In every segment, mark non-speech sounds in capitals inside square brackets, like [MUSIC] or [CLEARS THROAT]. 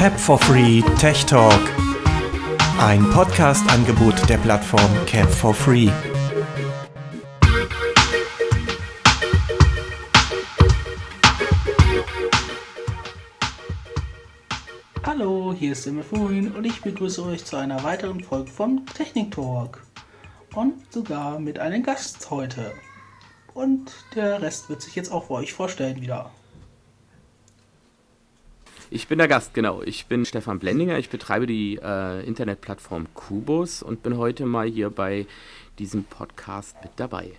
Cap for Free Tech Talk. Ein Podcast-Angebot der Plattform Cap for Free. Hallo, hier ist Simon Furin und ich begrüße euch zu einer weiteren Folge von Technik Talk. Und sogar mit einem Gast heute. Und der Rest wird sich jetzt auch für euch vorstellen wieder. Ich bin der Gast, genau. Ich bin Stefan Blendinger. Ich betreibe die äh, Internetplattform Kubus und bin heute mal hier bei diesem Podcast mit dabei.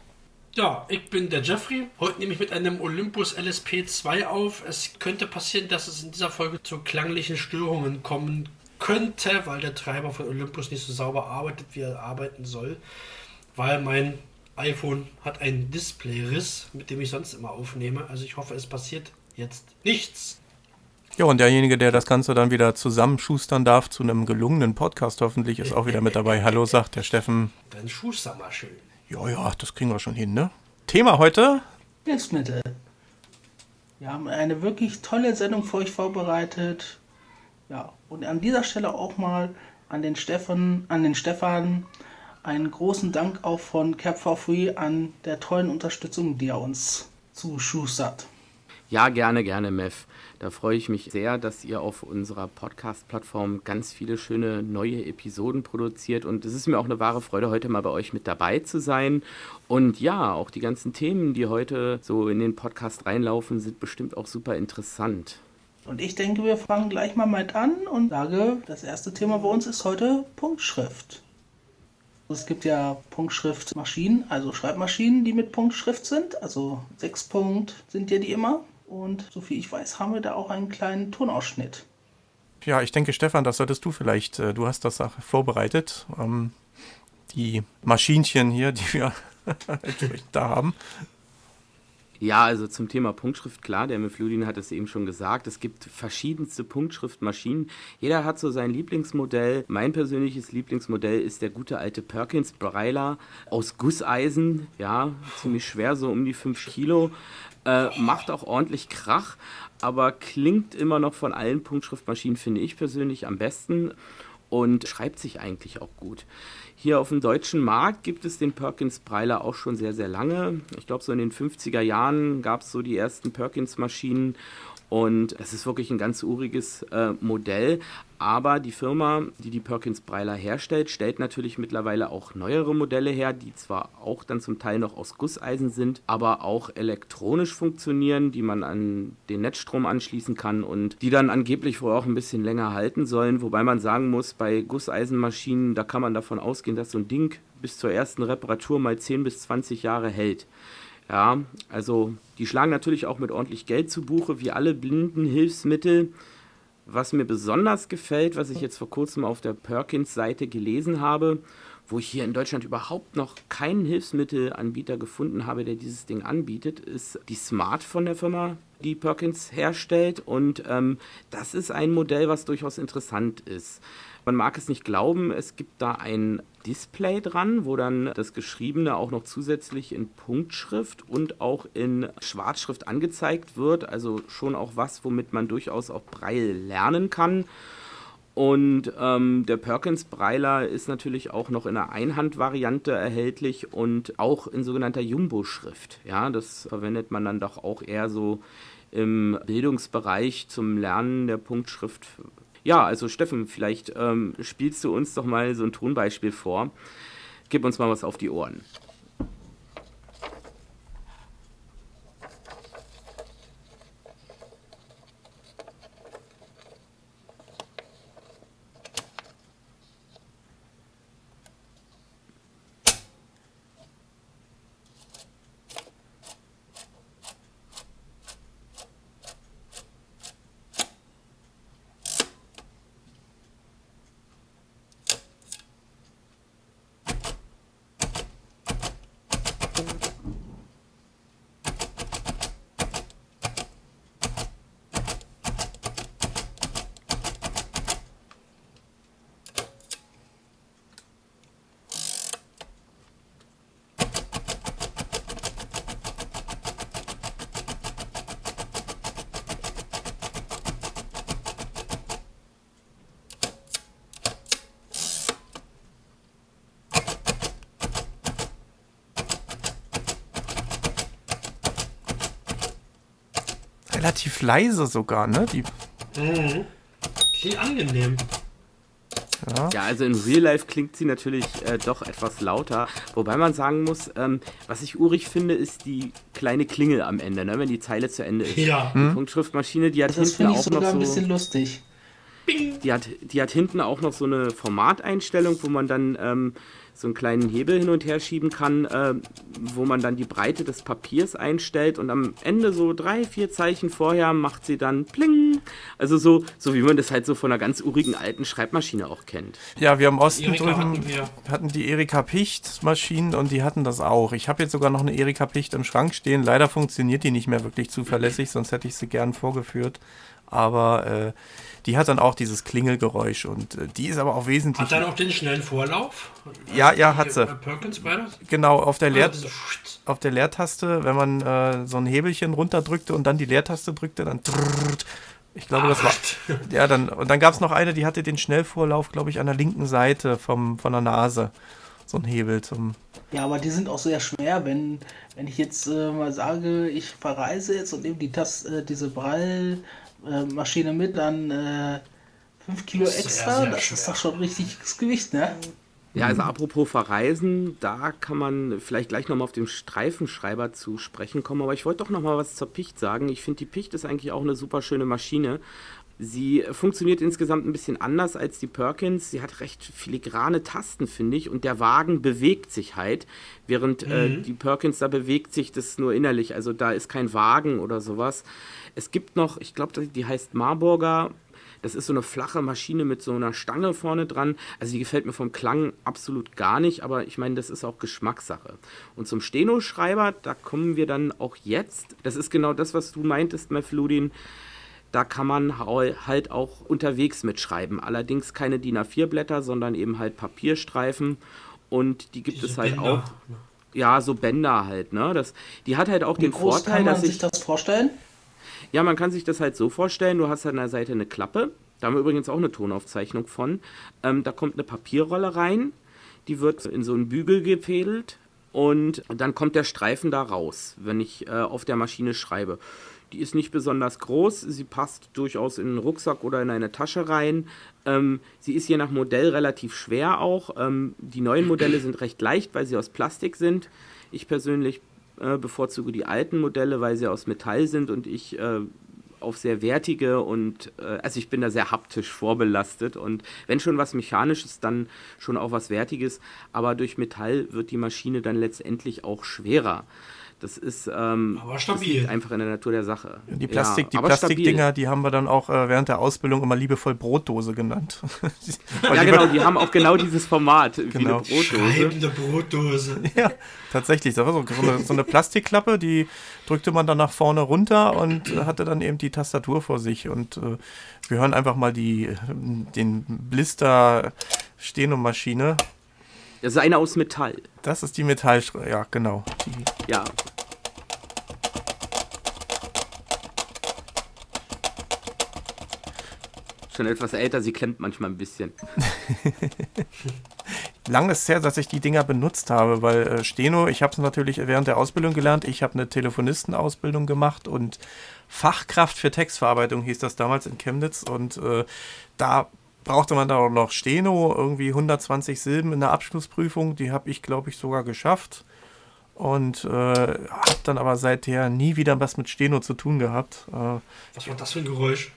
Ja, ich bin der Jeffrey. Heute nehme ich mit einem Olympus LSP2 auf. Es könnte passieren, dass es in dieser Folge zu klanglichen Störungen kommen könnte, weil der Treiber von Olympus nicht so sauber arbeitet, wie er arbeiten soll. Weil mein iPhone hat einen Displayriss, mit dem ich sonst immer aufnehme. Also ich hoffe, es passiert jetzt nichts. Ja, und derjenige, der das Ganze dann wieder zusammenschustern darf zu einem gelungenen Podcast, hoffentlich ist auch wieder mit dabei. Hallo, sagt der Steffen. Dann schuster mal schön. Ja, ja, das kriegen wir schon hin, ne? Thema heute? Hilfsmittel. Wir haben eine wirklich tolle Sendung für euch vorbereitet. Ja, und an dieser Stelle auch mal an den Stefan, an den Stefan einen großen Dank auch von Cap for Free an der tollen Unterstützung, die er uns zuschustert. Ja, gerne, gerne, Mev. Da freue ich mich sehr, dass ihr auf unserer Podcast-Plattform ganz viele schöne neue Episoden produziert. Und es ist mir auch eine wahre Freude, heute mal bei euch mit dabei zu sein. Und ja, auch die ganzen Themen, die heute so in den Podcast reinlaufen, sind bestimmt auch super interessant. Und ich denke, wir fangen gleich mal mit an und sage, das erste Thema bei uns ist heute Punktschrift. Es gibt ja Punktschriftmaschinen, also Schreibmaschinen, die mit Punktschrift sind. Also 6 Punkt sind ja die immer. Und soviel ich weiß, haben wir da auch einen kleinen Tonausschnitt. Ja, ich denke, Stefan, das solltest du vielleicht, äh, du hast das vorbereitet. Ähm, die Maschinchen hier, die wir [LAUGHS] da haben. Ja, also zum Thema Punktschrift, klar, der Mefludin hat es eben schon gesagt, es gibt verschiedenste Punktschriftmaschinen. Jeder hat so sein Lieblingsmodell. Mein persönliches Lieblingsmodell ist der gute alte Perkins Breiler aus Gusseisen, ja, ziemlich schwer, so um die 5 Kilo. Äh, macht auch ordentlich Krach, aber klingt immer noch von allen Punktschriftmaschinen, finde ich persönlich, am besten und schreibt sich eigentlich auch gut. Hier auf dem deutschen Markt gibt es den Perkins Breiler auch schon sehr, sehr lange. Ich glaube, so in den 50er Jahren gab es so die ersten Perkins-Maschinen und es ist wirklich ein ganz uriges äh, Modell. Aber die Firma, die die Perkins Breiler herstellt, stellt natürlich mittlerweile auch neuere Modelle her, die zwar auch dann zum Teil noch aus Gusseisen sind, aber auch elektronisch funktionieren, die man an den Netzstrom anschließen kann und die dann angeblich wohl auch ein bisschen länger halten sollen. Wobei man sagen muss, bei Gusseisenmaschinen, da kann man davon ausgehen, dass so ein Ding bis zur ersten Reparatur mal 10 bis 20 Jahre hält. Ja, also die schlagen natürlich auch mit ordentlich Geld zu Buche, wie alle blinden Hilfsmittel. Was mir besonders gefällt, was ich jetzt vor kurzem auf der Perkins-Seite gelesen habe, wo ich hier in Deutschland überhaupt noch keinen Hilfsmittelanbieter gefunden habe, der dieses Ding anbietet, ist die Smart von der Firma, die Perkins herstellt. Und ähm, das ist ein Modell, was durchaus interessant ist. Man mag es nicht glauben, es gibt da ein Display dran, wo dann das Geschriebene auch noch zusätzlich in Punktschrift und auch in Schwarzschrift angezeigt wird. Also schon auch was, womit man durchaus auch Braille lernen kann. Und ähm, der Perkins Breiler ist natürlich auch noch in einer Einhandvariante erhältlich und auch in sogenannter Jumbo-Schrift. Ja, das verwendet man dann doch auch eher so im Bildungsbereich zum Lernen der Punktschrift ja, also Steffen, vielleicht ähm, spielst du uns doch mal so ein Tonbeispiel vor. Gib uns mal was auf die Ohren. Relativ leise sogar, ne? Die, Mhm. Klingt angenehm. ja. Ja, also in Real Life klingt sie natürlich äh, doch etwas lauter. Wobei man sagen muss, ähm, was ich urig finde, ist die kleine Klingel am Ende, ne, wenn die Zeile zu Ende ist. Ja. Die Punktschriftmaschine, die hat Das hinten finde ich auch sogar noch ein so. bisschen lustig. Bing. Die hat, die hat hinten auch noch so eine Formateinstellung, wo man dann ähm, so einen kleinen Hebel hin und her schieben kann, ähm, wo man dann die Breite des Papiers einstellt und am Ende so drei, vier Zeichen vorher macht sie dann pling. Also so, so wie man das halt so von einer ganz urigen alten Schreibmaschine auch kennt. Ja, wir im Osten Erika drüben hatten wir. hatten die Erika Picht Maschinen und die hatten das auch. Ich habe jetzt sogar noch eine Erika Picht im Schrank stehen. Leider funktioniert die nicht mehr wirklich zuverlässig, sonst hätte ich sie gern vorgeführt. Aber äh, die hat dann auch dieses Klingelgeräusch und äh, die ist aber auch wesentlich Hat dann auch den schnellen Vorlauf? Ja, ja, hat sie. Äh, Perkins beides? genau auf der Leer Ah, diese Pfft. auf der Leertaste, wenn man äh, so ein Hebelchen runterdrückte und dann die Leertaste drückte, dann trrrt. ich glaube, das war [LAUGHS] ja dann und dann gab es noch eine, die hatte den Schnellvorlauf, glaube ich, an der linken Seite vom von der Nase. So ein Hebel zum Ja, aber die sind auch sehr schwer, wenn, wenn ich jetzt äh, mal sage, ich verreise jetzt und nehme die Tas äh, diese Prallmaschine mit, dann äh, 5 Kilo Sehr, extra, sehr das schwer. ist doch schon richtiges Gewicht, ne? Ja, also apropos Verreisen, da kann man vielleicht gleich nochmal auf den Streifenschreiber zu sprechen kommen, aber ich wollte doch nochmal was zur Picht sagen. Ich finde, die Picht ist eigentlich auch eine super schöne Maschine. Sie funktioniert insgesamt ein bisschen anders als die Perkins. Sie hat recht filigrane Tasten, finde ich, und der Wagen bewegt sich halt, während äh, die Perkins, da bewegt sich das nur innerlich. Also da ist kein Wagen oder sowas. Es gibt noch, ich glaube, die heißt Marburger. Das ist so eine flache Maschine mit so einer Stange vorne dran. Also die gefällt mir vom Klang absolut gar nicht, aber ich meine, das ist auch Geschmackssache. Und zum Steno-Schreiber, da kommen wir dann auch jetzt. Das ist genau das, was du meintest, Mefludin. Da kann man halt auch unterwegs mitschreiben. Allerdings keine DIN A4-Blätter, sondern eben halt Papierstreifen. Und die gibt Diese es halt Bänder. auch. Ja, so Bänder halt, ne? Das, die hat halt auch Wie den groß Vorteil, kann man dass sich ich. das vorstellen? Ja, man kann sich das halt so vorstellen, du hast an der Seite eine Klappe, da haben wir übrigens auch eine Tonaufzeichnung von. Ähm, da kommt eine Papierrolle rein, die wird in so einen Bügel gefädelt und dann kommt der Streifen da raus, wenn ich äh, auf der Maschine schreibe. Die ist nicht besonders groß, sie passt durchaus in einen Rucksack oder in eine Tasche rein. Ähm, sie ist je nach Modell relativ schwer auch. Ähm, die neuen Modelle sind recht leicht, weil sie aus Plastik sind. Ich persönlich äh, bevorzuge die alten Modelle, weil sie aus Metall sind und ich äh, auf sehr wertige und äh, also ich bin da sehr haptisch vorbelastet und wenn schon was Mechanisches, dann schon auch was Wertiges, aber durch Metall wird die Maschine dann letztendlich auch schwerer. Das ist ähm, Aber das liegt einfach in der Natur der Sache. die Plastik, ja, die Plastikdinger, die haben wir dann auch äh, während der Ausbildung immer liebevoll Brotdose genannt. [LAUGHS] Ja, die genau, die haben auch genau dieses Format wie Genau. eine Brotdose. Schreibende Brotdose. [LAUGHS] Ja, tatsächlich. Das war so, so, eine, so eine Plastikklappe, die drückte man dann nach vorne runter und hatte dann eben die Tastatur vor sich. Und äh, wir hören einfach mal die, äh, den Blister Stenomaschine. Das ist eine aus Metall. Das ist die Metall, ja genau. Die, Ja. Schon etwas älter, sie klemmt manchmal ein bisschen. [LAUGHS] lang ist es her, dass ich die Dinger benutzt habe, weil äh, Steno, ich habe es natürlich während der Ausbildung gelernt. Ich habe eine Telefonistenausbildung gemacht und Fachkraft für Textverarbeitung hieß das damals in Chemnitz und äh, da brauchte man da auch noch Steno, irgendwie 120 Silben in der Abschlussprüfung. Die habe ich, glaube ich, sogar geschafft. Und äh, habe dann aber seither nie wieder was mit Steno zu tun gehabt. Äh, Was war das für ein Geräusch?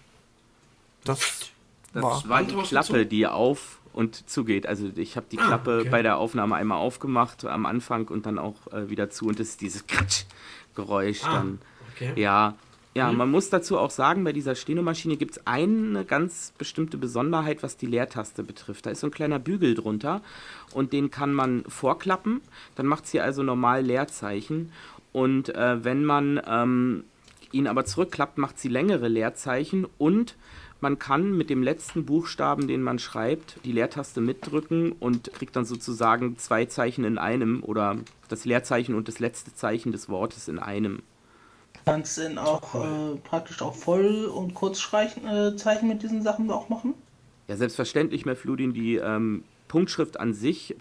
das Das war. war die Klappe, zu? die auf und zugeht. Also ich habe die Ah, Klappe okay. bei der Aufnahme einmal aufgemacht am Anfang und dann auch äh, wieder zu und das ist dieses Kratsch-Geräusch Ah, dann. okay. Ja, ja, Mhm. man muss dazu auch sagen, bei dieser Stenomaschine gibt es eine ganz bestimmte Besonderheit, was die Leertaste betrifft. Da ist so ein kleiner Bügel drunter und den kann man vorklappen. Dann macht sie also normal Leerzeichen. Und äh, wenn man ähm, ihn aber zurückklappt, macht sie längere Leerzeichen und man kann mit dem letzten Buchstaben, den man schreibt, die Leertaste mitdrücken und kriegt dann sozusagen zwei Zeichen in einem oder das Leerzeichen und das letzte Zeichen des Wortes in einem. Kannst du denn auch äh, praktisch auch Voll- und Kurzzeichen äh, mit diesen Sachen auch machen? Ja, selbstverständlich, Mefludin, die ähm, Punktschrift an sich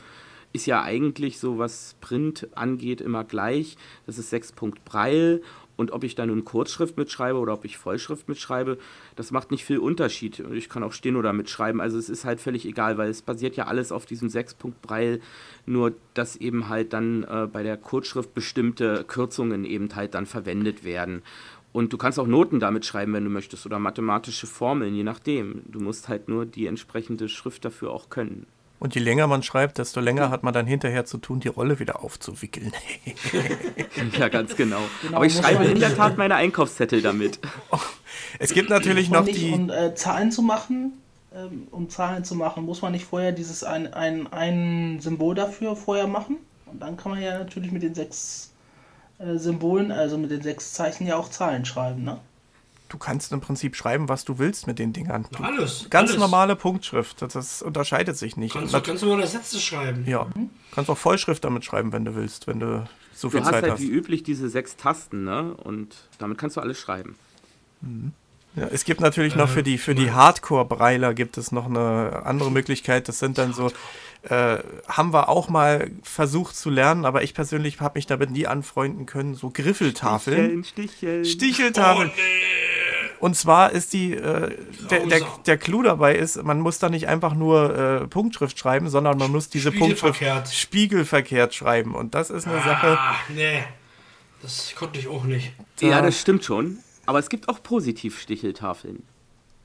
ist ja eigentlich so, was Print angeht, immer gleich. Das ist 6 Punkt Braille Und ob ich dann nun Kurzschrift mitschreibe oder ob ich Vollschrift mitschreibe, das macht nicht viel Unterschied. Ich kann auch Steno da mitschreiben. Also es ist halt völlig egal, weil es basiert ja alles auf diesem Sechspunkt-Breil. Nur, dass eben halt dann äh, bei der Kurzschrift bestimmte Kürzungen eben halt dann verwendet werden. Und du kannst auch Noten damit schreiben, wenn du möchtest, oder mathematische Formeln, je nachdem. Du musst halt nur die entsprechende Schrift dafür auch können. Und je länger man schreibt, desto länger hat man dann hinterher zu tun, die Rolle wieder aufzuwickeln. [LAUGHS] ja, ganz genau. genau Aber ich schreibe in der Tat meine Einkaufszettel damit. [LAUGHS] es gibt natürlich noch nicht, die. Um äh, Zahlen zu machen, ähm, um Zahlen zu machen, muss man nicht vorher dieses ein, ein, ein Symbol dafür vorher machen. Und dann kann man ja natürlich mit den sechs äh, Symbolen, also mit den sechs Zeichen ja auch Zahlen schreiben, ne? Du kannst im Prinzip schreiben, was du willst mit den Dingern. Du, alles. Ganz alles. normale Punktschrift. Das, das, unterscheidet sich nicht. Kannst du ganz normale Sätze schreiben. Ja. Mhm. Kannst auch Vollschrift damit schreiben, wenn du willst, wenn du so viel du Zeit hast. Du hast halt wie üblich diese sechs Tasten, ne? Und damit kannst du alles schreiben. Mhm. Ja, es gibt natürlich noch für die, für die Hardcore-Breiler gibt es noch eine andere Möglichkeit. Das sind dann so, äh, haben wir auch mal versucht zu lernen, aber ich persönlich habe mich damit nie anfreunden können. So Griffeltafeln. Sticheln, Sticheln. Sticheltafeln. Oh, nee. Und zwar ist die, äh, der, der, der Clou dabei ist, man muss da nicht einfach nur äh, Punktschrift schreiben, sondern man muss diese Punktschrift spiegelverkehrt schreiben. Und das ist eine ah, Sache. Nee, das konnte ich auch nicht. Ja, das stimmt schon. Aber es gibt auch Positiv-Sticheltafeln.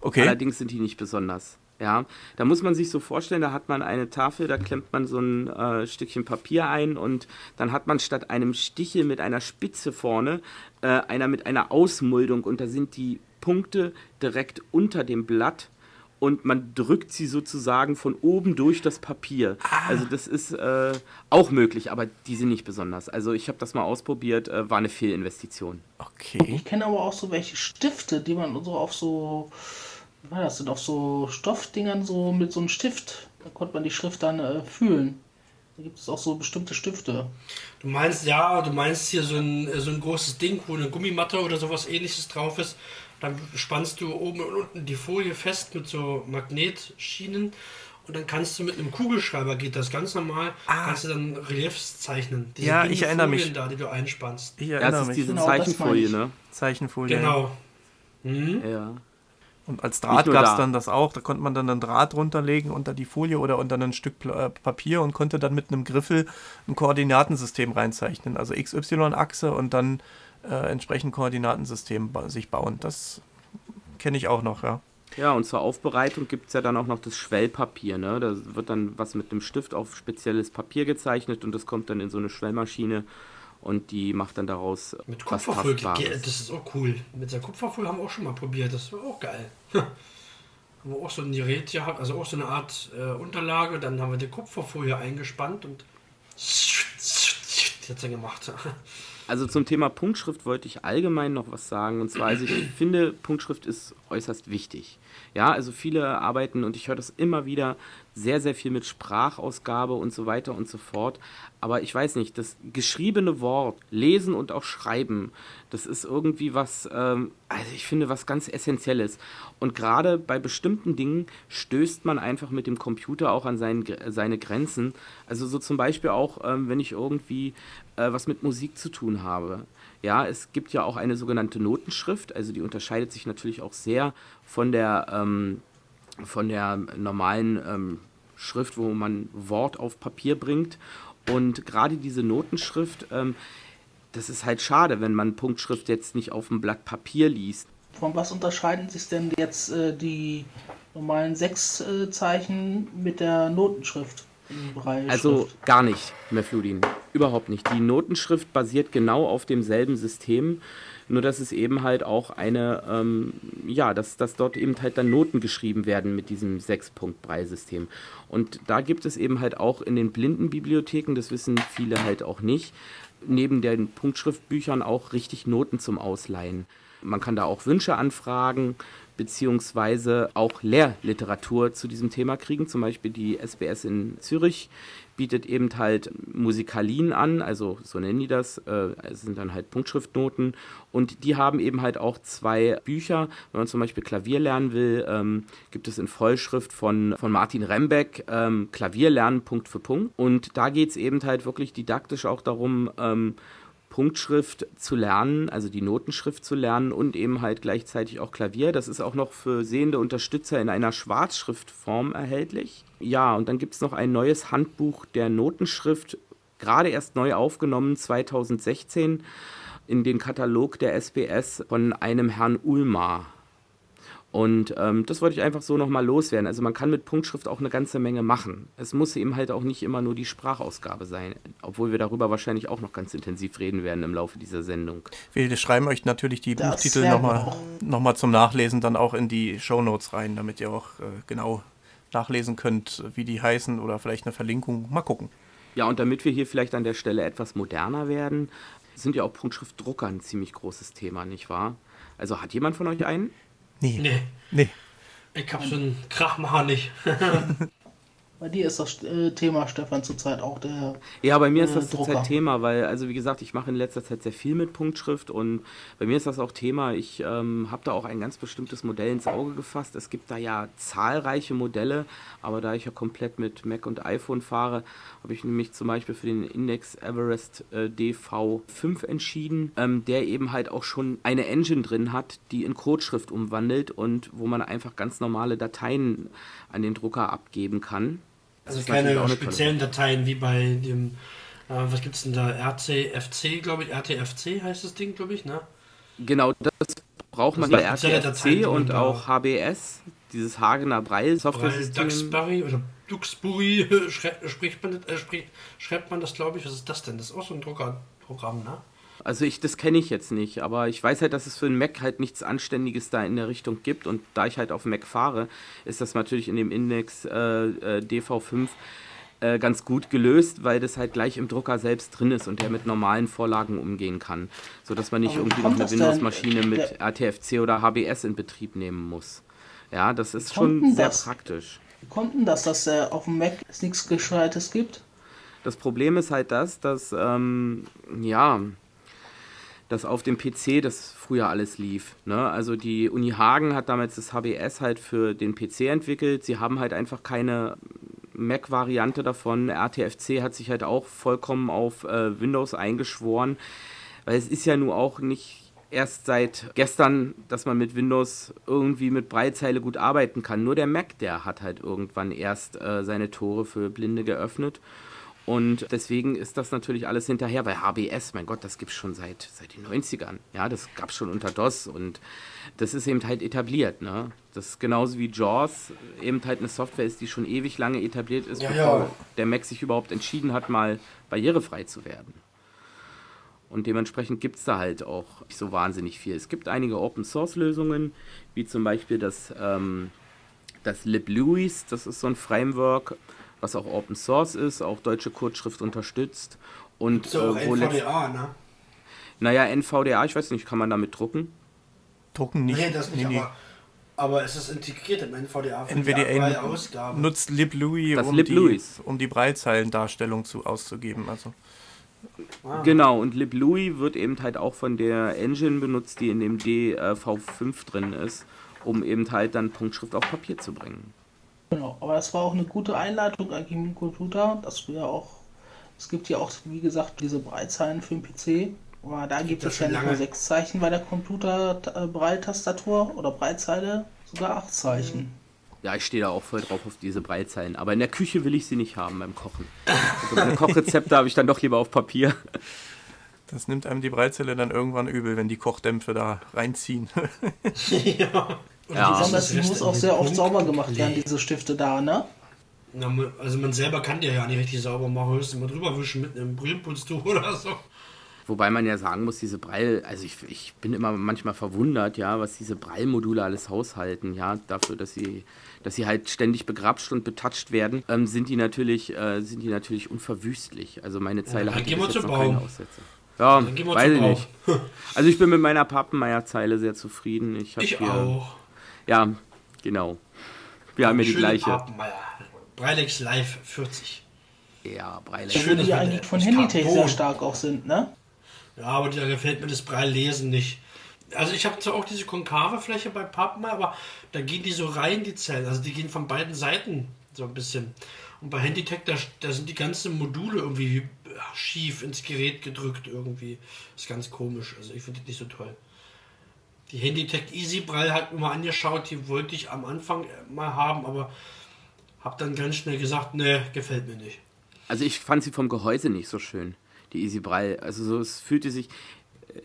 Okay. Allerdings sind die nicht besonders. Ja, da muss man sich so vorstellen, da hat man eine Tafel, da klemmt man so ein äh, Stückchen Papier ein und dann hat man statt einem Stichel mit einer Spitze vorne äh, einer mit einer Ausmuldung und da sind die Punkte direkt unter dem Blatt und man drückt sie sozusagen von oben durch das Papier. Ah. Also das ist äh, auch möglich, aber die sind nicht besonders. Also ich habe das mal ausprobiert, äh, war eine Fehlinvestition. Okay. Ich kenne aber auch so welche Stifte, die man so auf so, wie war das, sind auf so Stoffdingern so mit so einem Stift, da konnte man die Schrift dann äh, fühlen. Da gibt es auch so bestimmte Stifte. Du meinst, ja, du meinst hier so ein, so ein großes Ding, wo eine Gummimatte oder sowas ähnliches drauf ist dann spannst du oben und unten die Folie fest mit so Magnetschienen und dann kannst du mit einem Kugelschreiber, geht das ganz normal, ah. kannst du dann Reliefs zeichnen. Diese ja, ich erinnere Folien mich. da, die du einspannst. Ich erinnere das ist mich. diese genau, Zeichenfolie, ne? Zeichenfolie. Genau. Mhm. Ja. Und als Draht gab es da. dann das auch. Da konnte man dann einen Draht runterlegen unter die Folie oder unter ein Stück äh, Papier und konnte dann mit einem Griffel ein Koordinatensystem reinzeichnen. Also XY-Achse und dann äh, entsprechend Koordinatensystem ba sich bauen. Das kenne ich auch noch, ja. Ja, und zur Aufbereitung gibt es ja dann auch noch das Schwellpapier. Ne? Da wird dann was mit dem Stift auf spezielles Papier gezeichnet und das kommt dann in so eine Schwellmaschine und die macht dann daraus mit Kupferfolie. Das ist auch cool. Mit der Kupferfolie haben wir auch schon mal probiert. Das war auch geil. [LAUGHS] haben wir auch so ein Gerät gehabt, also auch so eine Art äh, Unterlage. Dann haben wir die Kupferfolie eingespannt und [LAUGHS] jetzt dann gemacht. Also zum Thema Punktschrift wollte ich allgemein noch was sagen. Und zwar, also ich [CLEARS THROAT] finde, Punktschrift ist äußerst wichtig. Ja, also viele arbeiten, und ich höre das immer wieder, sehr, sehr viel mit Sprachausgabe und so weiter und so fort. Aber ich weiß nicht, das geschriebene Wort, lesen und auch schreiben, das ist irgendwie was, ähm, also ich finde, was ganz Essentielles. Und gerade bei bestimmten Dingen stößt man einfach mit dem Computer auch an seinen, seine Grenzen. Also so zum Beispiel auch, ähm, wenn ich irgendwie äh, was mit Musik zu tun habe. Ja, es gibt ja auch eine sogenannte Notenschrift, also die unterscheidet sich natürlich auch sehr von der, ähm, von der normalen ähm, Schrift, wo man Wort auf Papier bringt. Und gerade diese Notenschrift, ähm, das ist halt schade, wenn man Punktschrift jetzt nicht auf dem Blatt Papier liest. Von was unterscheiden sich denn jetzt äh, die normalen sechs äh, Zeichen mit der Notenschrift? Also gar nicht, Mefludin. Überhaupt nicht. Die Notenschrift basiert genau auf demselben System, nur dass es eben halt auch eine, ähm, ja, dass, dass dort eben halt dann Noten geschrieben werden mit diesem Sechs-Punkt-Brei-System. Und da gibt es eben halt auch in den Blindenbibliotheken, das wissen viele halt auch nicht, neben den Punktschriftbüchern auch richtig Noten zum Ausleihen. Man kann da auch Wünsche anfragen, beziehungsweise auch Lehrliteratur zu diesem Thema kriegen. Zum Beispiel die SBS in Zürich bietet eben halt Musikalien an, also so nennen die das, äh, es sind dann halt Punktschriftnoten und die haben eben halt auch zwei Bücher. Wenn man zum Beispiel Klavier lernen will, ähm, gibt es in Vollschrift von, von Martin Rembeck ähm, Klavier lernen Punkt für Punkt und da geht es eben halt wirklich didaktisch auch darum, ähm, Punktschrift zu lernen, also die Notenschrift zu lernen und eben halt gleichzeitig auch Klavier. Das ist auch noch für sehende Unterstützer in einer Schwarzschriftform erhältlich. Ja, und dann gibt es noch ein neues Handbuch der Notenschrift, gerade erst neu aufgenommen, 2016, in den Katalog der SBS von einem Herrn Ulmar. Und ähm, das wollte ich einfach so nochmal loswerden. Also man kann mit Punktschrift auch eine ganze Menge machen. Es muss eben halt auch nicht immer nur die Sprachausgabe sein, obwohl wir darüber wahrscheinlich auch noch ganz intensiv reden werden im Laufe dieser Sendung. Wir schreiben euch natürlich die das Buchtitel nochmal noch mal zum Nachlesen dann auch in die Shownotes rein, damit ihr auch äh, genau nachlesen könnt, wie die heißen oder vielleicht eine Verlinkung. Mal gucken. Ja, und damit wir hier vielleicht an der Stelle etwas moderner werden, sind ja auch Punktschriftdrucker ein ziemlich großes Thema, nicht wahr? Also hat jemand von euch einen? Nee. Nee. nee. Ich hab so einen Krachmacher nicht. [LAUGHS] Bei dir ist das äh, Thema, Stefan, zurzeit auch der. Ja, bei mir ist das äh, zurzeit Thema, weil, also wie gesagt, ich mache in letzter Zeit sehr viel mit Punktschrift und bei mir ist das auch Thema. Ich ähm, habe da auch ein ganz bestimmtes Modell ins Auge gefasst. Es gibt da ja zahlreiche Modelle, aber da ich ja komplett mit Mac und iPhone fahre, habe ich nämlich zum Beispiel für den Index Everest äh, DV5 entschieden, ähm, der eben halt auch schon eine Engine drin hat, die in Codeschrift umwandelt und wo man einfach ganz normale Dateien an den Drucker abgeben kann. Also keine speziellen Dateien wie bei dem, äh, was gibt es denn da, RCFC, glaube ich, RTFC heißt das Ding, glaube ich, ne? Genau, das braucht man bei RTFC und auch HBS, dieses Hagener Braille Software-System. Duxbury oder Duxbury [LAUGHS] spricht man, äh, spricht, schreibt man das, glaube ich. Was ist das denn? Das ist auch so ein Druckerprogramm, ne? Also ich, das kenne ich jetzt nicht, aber ich weiß halt, dass es für einen Mac halt nichts Anständiges da in der Richtung gibt und da ich halt auf Mac fahre, ist das natürlich in dem Index äh, äh DV5 äh, ganz gut gelöst, weil das halt gleich im Drucker selbst drin ist und der mit normalen Vorlagen umgehen kann, sodass man nicht irgendwie noch eine Windows-Maschine mit RTFC oder HBS in Betrieb nehmen muss. Ja, das ist schon sehr das, praktisch. Wie kommt denn das, dass äh, auf dem Mac nichts Gescheites gibt? Das Problem ist halt das, dass, ähm, ja, dass auf dem PC das früher alles lief. Ne? Also die Uni Hagen hat damals das HBS halt für den PC entwickelt. Sie haben halt einfach keine Mac-Variante davon. RTFC hat sich halt auch vollkommen auf äh, Windows eingeschworen, weil es ist ja nun auch nicht erst seit gestern, dass man mit Windows irgendwie mit Breitzeile gut arbeiten kann. Nur der Mac, der hat halt irgendwann erst äh, seine Tore für Blinde geöffnet. Und deswegen ist das natürlich alles hinterher, weil HBS, mein Gott, das gibt es schon seit, seit den 90ern. Ja, das gab es schon unter DOS und das ist eben halt etabliert. Ne? Das ist genauso wie JAWS eben halt eine Software ist, die schon ewig lange etabliert ist, ja, bevor ja. der Mac sich überhaupt entschieden hat, mal barrierefrei zu werden. Und dementsprechend gibt es da halt auch nicht so wahnsinnig viel. Es gibt einige Open-Source-Lösungen, wie zum Beispiel das, ähm, das LibLouis, das ist so ein Framework, was auch Open Source ist, auch deutsche Kurzschrift unterstützt. Und Gibt's auch äh, NVDA, ne? Naja, NVDA, ich weiß nicht, kann man damit drucken? Drucken nicht. Nee, das nicht, nee, aber, aber es ist integriert im NVDA für NVDA Ausgaben. nutzt LibLouis, um, Lib die, um die Breitzeilendarstellung zu, auszugeben. Also. Ah. Genau, und LibLouis wird eben halt auch von der Engine benutzt, die in dem DV5 drin ist, um eben halt dann Punktschrift auf Papier zu bringen. Genau, aber das war auch eine gute Einleitung eigentlich mit dem Computer, dass du ja auch, es gibt ja auch, wie gesagt, diese Breitzeilen für den PC. Aber da gibt es ja nicht nur sechs Zeichen bei der Computer-Breitastatur oder Breitzeile, sogar acht Zeichen. Ja, ich stehe da auch voll drauf auf diese Breitzeilen. Aber in der Küche will ich sie nicht haben beim Kochen. Also meine Kochrezepte habe ich dann doch lieber auf Papier. Das nimmt einem die Breitzeile dann irgendwann übel, wenn die Kochdämpfe da reinziehen. [LAUGHS] [LAUGHS] ja. Ja. Besonders, die muss auch sehr oft sauber gemacht werden, diese Stifte da, ne? Na, also man selber kann die ja nicht richtig sauber machen, höchstens mal drüber wischen mit einem Brillenputztuch [LAUGHS] oder so. Wobei man ja sagen muss, diese Breil, also ich, ich bin immer manchmal verwundert, ja, was diese Breilmodule alles haushalten, ja, dafür, dass sie, dass sie halt ständig begrapscht und betatscht werden, ähm, sind die natürlich, äh, sind die natürlich unverwüstlich. Also meine Zeile ja, hat jetzt noch Baum. keine Aussätze. Ja, weiß ich nicht. Also ich bin mit meiner Pappenmeier-Zeile sehr zufrieden. Ich, ich auch. Ja, genau. Wir haben ja die gleiche. Breilex Live 40. Ja, Breilex. Schön, die eigentlich von Handytech sehr stark auch sind, ne? Ja, aber da gefällt mir das Breillesen nicht. Also ich habe zwar auch diese konkave Fläche bei Pappmeier, aber da gehen die so rein, die Zellen. Also die gehen von beiden Seiten so ein bisschen. Und bei Handytech, da, da sind die ganzen Module irgendwie schief ins Gerät gedrückt irgendwie. Ist ganz komisch. Also ich finde das nicht so toll. Die Handytech Easy Braille hat mir mal angeschaut, die wollte ich am Anfang mal haben, aber habe dann ganz schnell gesagt, ne, gefällt mir nicht. Also ich fand sie vom Gehäuse nicht so schön, die Easy Braille. Also so, es fühlte sich,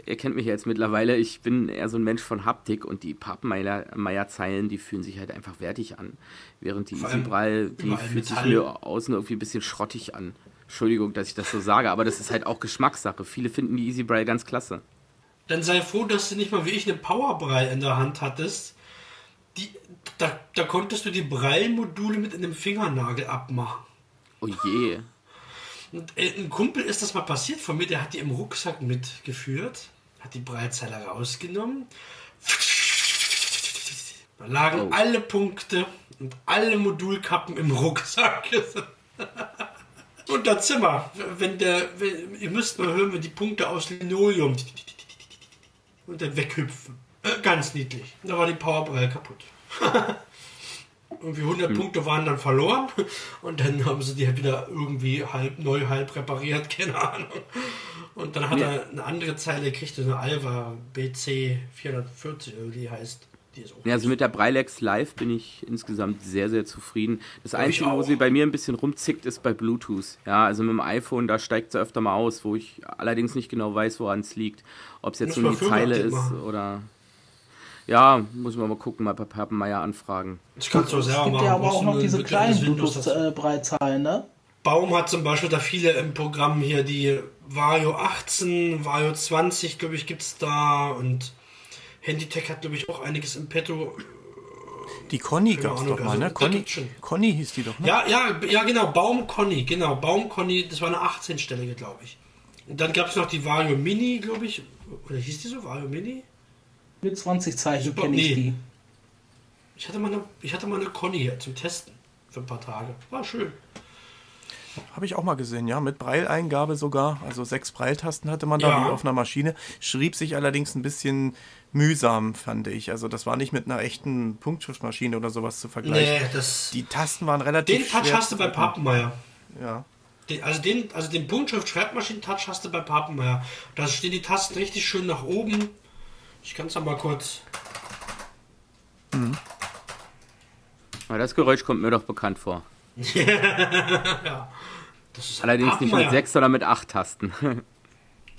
ihr kennt mich jetzt mittlerweile, ich bin eher so ein Mensch von Haptik und die Pappmeier-Zeilen, die fühlen sich halt einfach wertig an. Während die Easy Braille, die fühlt sich mir außen irgendwie ein bisschen schrottig an. Entschuldigung, dass ich das so sage, aber das ist halt auch Geschmackssache. Viele finden die Easy Braille ganz klasse. Dann sei froh, dass du nicht mal wie ich eine Power Braille in der Hand hattest. Die, da, da konntest du die Braille-Module mit einem Fingernagel abmachen. Oh je. Und äh, ein Kumpel ist das mal passiert von mir, der hat die im Rucksack mitgeführt, hat die Breitzeile rausgenommen. Da lagen oh. alle Punkte und alle Modulkappen im Rucksack. [LAUGHS] und das Zimmer, wenn der, wenn, ihr müsst mal hören, wenn die Punkte aus Linoleum und dann weghüpfen. Äh, ganz niedlich. Da war die Powerbraille kaputt. [LAUGHS] irgendwie 100 hm. Punkte waren dann verloren und dann haben sie die halt wieder irgendwie halb neu, halb repariert, [LAUGHS] keine Ahnung. Und dann hat ja. er eine andere Zeile gekriegt, eine Alva BC 440 irgendwie heißt. Ja, also mit der Breilex Live bin ich insgesamt sehr, sehr zufrieden. Das Einzige, wo sie bei mir ein bisschen rumzickt, ist bei Bluetooth. Ja, also mit dem iPhone, da steigt sie öfter mal aus, wo ich allerdings nicht genau weiß, woran es liegt. Ob es jetzt nur die Zeile ist machen. oder ja, muss man mal gucken, mal bei Pappenmeier anfragen. Ich kann es auch selber machen. Es gibt ja aber auch noch diese kleinen Bluetooth-Breitzahlen, ne? Baum hat zum Beispiel da viele im Programm hier, die Vario 18, Vario 20, glaube ich, gibt es da und Handytech hat, glaube ich, auch einiges im Petto. Die Conny gab es doch mal, ne? Also, Conny, Conny hieß die doch, ne? Ja, ja, ja, genau, Baum Conny, genau, Baum Conny, das war eine 18-stellige, glaube ich. Und dann gab es noch die Vario Mini, glaube ich, oder hieß die so, Vario Mini? Mit 20 Zeichen kenne ich nee. die. Ich hatte, mal eine, ich hatte mal eine Conny hier zum Testen für ein paar Tage. War schön. Habe ich auch mal gesehen, ja, mit Breileingabe sogar. Also sechs Breiltasten hatte man da ja. wie auf einer Maschine. Schrieb sich allerdings ein bisschen mühsam, fand ich. Also das war nicht mit einer echten Punktschriftmaschine oder sowas zu vergleichen. Nee, das Die Tasten waren relativ Den Touch hast du bei Pappenmeier. Ja. Den, also den, also den Punktschrift-Schreibmaschinen-Touch hast du bei Pappenmeier. Da stehen die Tasten richtig schön nach oben ich kann es mal kurz. Mhm. Aber das Geräusch kommt mir doch bekannt vor. [LAUGHS] ja. Allerdings nicht mit sechs, sondern mit acht Tasten. [LAUGHS]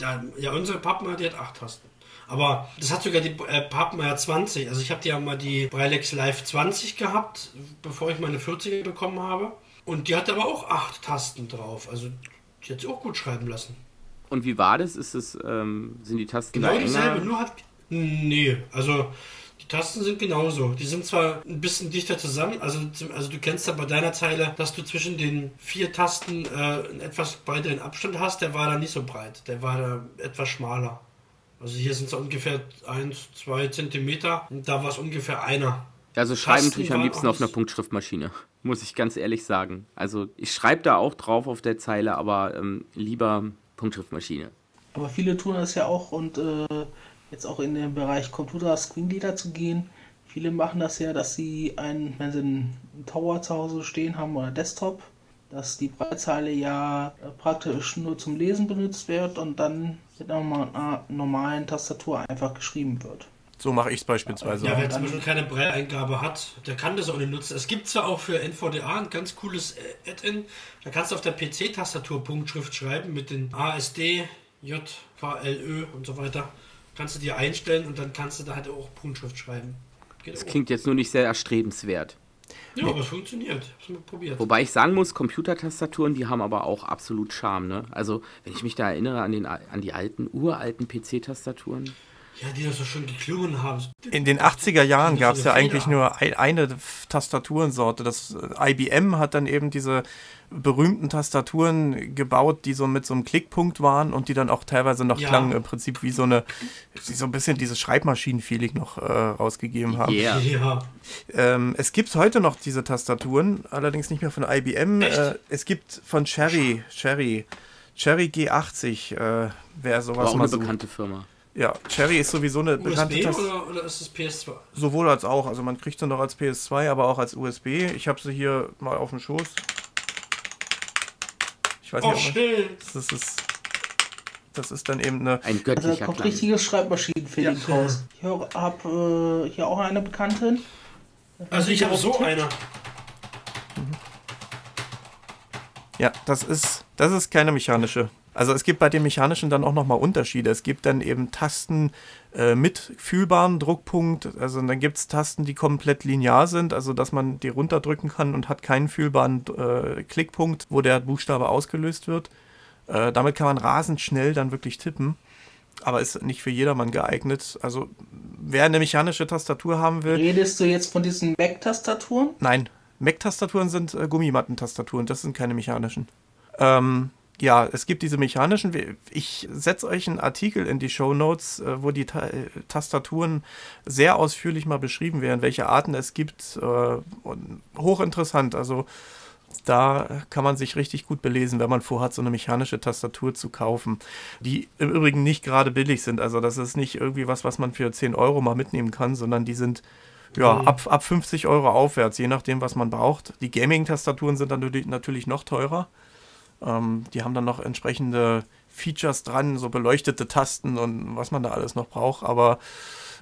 ja, ja, unsere Pappenmeier, die hat acht Tasten. Aber das hat sogar die äh, Pappenmeier 20. Also ich habe ja mal die Breilex Live 20 gehabt, bevor ich meine 40er bekommen habe. Und die hat aber auch acht Tasten drauf. Also die hat sie auch gut schreiben lassen. Und wie war das? Ist es, ähm, sind die Tasten genau dieselbe, nur hat Nee, also die Tasten sind genauso. Die sind zwar ein bisschen dichter zusammen, also, also du kennst ja bei deiner Zeile, dass du zwischen den vier Tasten äh, einen etwas breiteren Abstand hast, der war da nicht so breit, der war da etwas schmaler. Also hier sind es ungefähr 1, 2 Zentimeter und da war es ungefähr einer. Also schreiben tue ich am liebsten auf einer Punktschriftmaschine, [LAUGHS] muss ich ganz ehrlich sagen. Also ich schreibe da auch drauf auf der Zeile, aber ähm, lieber Punktschriftmaschine. Aber viele tun das ja auch und äh, jetzt auch in den Bereich Computer Screenreader zu gehen. Viele machen das ja, dass sie einen, wenn sie einen Tower zu Hause stehen haben oder Desktop, dass die Breitzeile ja äh, praktisch nur zum Lesen benutzt wird und dann mit einer normalen Tastatur einfach geschrieben wird. So mache ich es beispielsweise. Ja, wer zum Beispiel keine Braille-Eingabe hat, der kann das auch nicht nutzen. Es gibt zwar auch für NVDA ein ganz cooles Add-in, da kannst du auf der PC-Tastatur Punktschrift schreiben mit den ASD, JKLÖ und so weiter kannst du dir einstellen und dann kannst du da halt auch Punktschrift schreiben. Geht das auch. klingt jetzt nur nicht sehr erstrebenswert. Ja, aber es funktioniert. Ich mal probiert. Wobei ich sagen muss, Computertastaturen, die haben aber auch absolut Charme. Ne? Also, wenn ich mich da erinnere an, den, an die alten, uralten PC-Tastaturen. Ja, die das so schön geklungen haben. In den 80er Jahren gab es ja eigentlich nur eine Tastaturensorte. Das äh, IBM hat dann eben diese berühmten Tastaturen gebaut, die so mit so einem Klickpunkt waren und die dann auch teilweise noch ja. klangen, im Prinzip wie so eine, so ein bisschen dieses Schreibmaschinen-Feeling noch äh, rausgegeben haben. Yeah. Ja. Ähm, es gibt heute noch diese Tastaturen, allerdings nicht mehr von IBM. Äh, es gibt von Cherry, Cherry, Cherry G80, äh, wer sowas War auch mal eine bekannte Firma. Ja, Cherry ist sowieso eine USB bekannte Tastatur. Oder, oder ist es PS2? Sowohl als auch. Also man kriegt sie noch als PS2, aber auch als USB. Ich habe sie hier mal auf dem Schoß weiß Oh, nicht, schön. das ist, das ist dann eben eine. Ein Also da göttlicher kommt Klang. richtiges Schreibmaschinenfeeling Ja. raus. Ich habe äh, hier auch eine Bekannte. Also ich habe so Getippt. eine. Ja, das ist, das ist keine mechanische. Also es gibt bei den mechanischen dann auch nochmal Unterschiede. Es gibt dann eben Tasten äh, mit fühlbarem Druckpunkt. Also dann gibt es Tasten, die komplett linear sind, also dass man die runterdrücken kann und hat keinen fühlbaren äh, Klickpunkt, wo der Buchstabe ausgelöst wird. Äh, damit kann man rasend schnell dann wirklich tippen. Aber ist nicht für jedermann geeignet. Also wer eine mechanische Tastatur haben will, Redest du jetzt von diesen Mac-Tastaturen? Nein, Mac-Tastaturen sind äh, Gummimattentastaturen, das sind keine mechanischen. Ähm, ja, es gibt diese mechanischen. Ich setze euch einen Artikel in die Show Notes, äh, wo die Ta Tastaturen sehr ausführlich mal beschrieben werden, welche Arten es gibt. Äh, hochinteressant. Also da kann man sich richtig gut belesen, wenn man vorhat, so eine mechanische Tastatur zu kaufen, die im Übrigen nicht gerade billig sind. Also das ist nicht irgendwie was, was man für 10 Euro mal mitnehmen kann, sondern die sind ja, ab, ab 50 Euro aufwärts, je nachdem, was man braucht. Die Gaming-Tastaturen sind dann natürlich, natürlich noch teurer. Ähm, die haben dann noch entsprechende Features dran, so beleuchtete Tasten und was man da alles noch braucht. Aber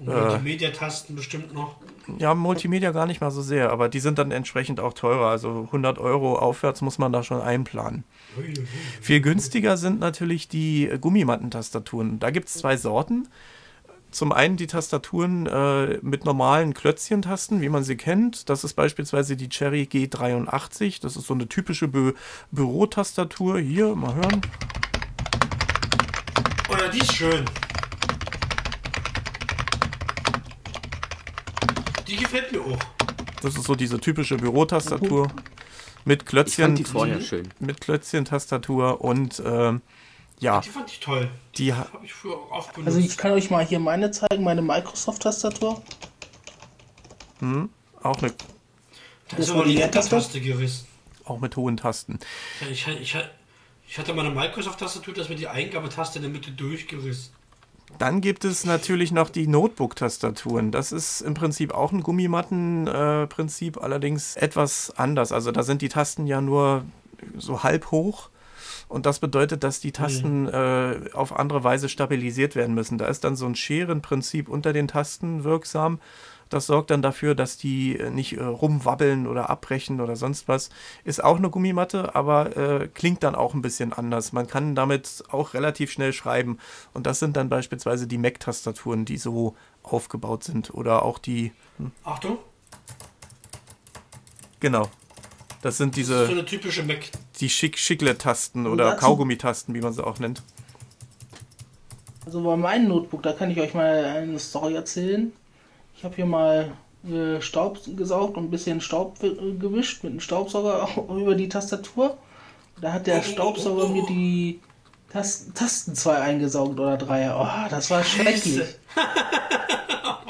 Multimedia-Tasten bestimmt noch. ja, Multimedia gar nicht mal so sehr, aber die sind dann entsprechend auch teurer. Also 100 Euro aufwärts muss man da schon einplanen. Viel günstiger sind natürlich die Gummimattentastaturen. Da gibt es zwei Sorten. Zum einen die Tastaturen äh, mit normalen Klötzchentasten, wie man sie kennt. Das ist beispielsweise die Cherry G83. Das ist so eine typische Bü Bürotastatur. Hier, mal hören. Oh ja, die ist schön. Die gefällt mir auch. Das ist so diese typische Bürotastatur mit Ich Klötzchen, fand die vorher schön. mit Klötzchentastatur und ähm, ja, Die fand ich toll. die ha- Habe ich früher auch oft benutzt. Also ich kann euch mal hier meine zeigen, meine Microsoft-Tastatur. auch, eine, da das ist aber die die Enter-Taste gerissen. auch mit hohen Tasten. Ja, Ich, ich, ich hatte mal eine Microsoft-Tastatur, da ist mir die Eingabetaste in der Mitte durchgerissen. Dann gibt es natürlich noch die Notebook-Tastaturen. Das ist im Prinzip auch ein Gummimatten-Prinzip, allerdings etwas anders. Also da sind die Tasten ja nur so halb hoch. Und das bedeutet, dass die Tasten äh, auf andere Weise stabilisiert werden müssen. Da ist dann so ein Scherenprinzip unter den Tasten wirksam. Das sorgt dann dafür, dass die äh, nicht äh, rumwabbeln oder abbrechen oder sonst was. Ist auch eine Gummimatte, aber äh, klingt dann auch ein bisschen anders. Man kann damit auch relativ schnell schreiben. Und das sind dann beispielsweise die Mac-Tastaturen, die so aufgebaut sind. Oder auch die, Achtung, genau. Das sind so diese, eine typische Mac. die Schick Schickle-Tasten oder Kaugummitasten, wie man sie auch nennt. Also bei meinem Notebook, da kann ich euch mal eine Story erzählen. Ich habe hier mal äh, Staub gesaugt und ein bisschen Staub äh, gewischt mit einem Staubsauger [LAUGHS] über die Tastatur. Da hat der Staubsauger mir die Tas Tasten zwei eingesaugt oder drei. Oh, das war schrecklich. [LAUGHS]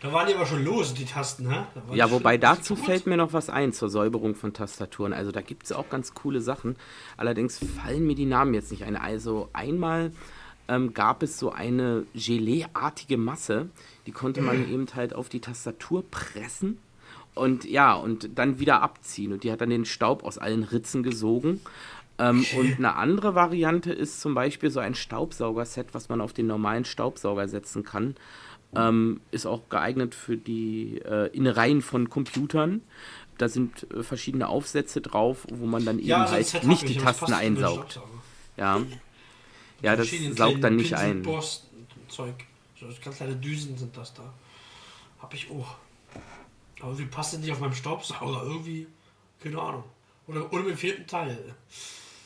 Da waren die aber schon los, die Tasten, hä? Waren Ja, wobei dazu fällt mir noch was ein zur Säuberung von Tastaturen. Also da gibt es auch ganz coole Sachen. Allerdings fallen mir die Namen jetzt nicht ein. Also einmal ähm, gab es so eine Gelee-artige Masse, die konnte man [CLEARS THROAT] eben halt auf die Tastatur pressen und ja, und dann wieder abziehen. Und die hat dann den Staub aus allen Ritzen gesogen. Ähm, Und eine andere Variante ist zum Beispiel so ein Staubsaugerset, was man auf den normalen Staubsauger setzen kann. Ähm, ist auch geeignet für die äh, Innereien von Computern. Da sind äh, verschiedene Aufsätze drauf, wo man dann eben Ja, so ein halt nicht die Tasten einsaugt. Ja, ja das saugt dann nicht ein. Zeug. So ganz kleine Düsen sind das da. Hab ich auch. Aber wie passt das nicht auf meinem Staubsauger? [LAUGHS] Irgendwie, keine Ahnung. Oder, oder mit dem vierten Teil.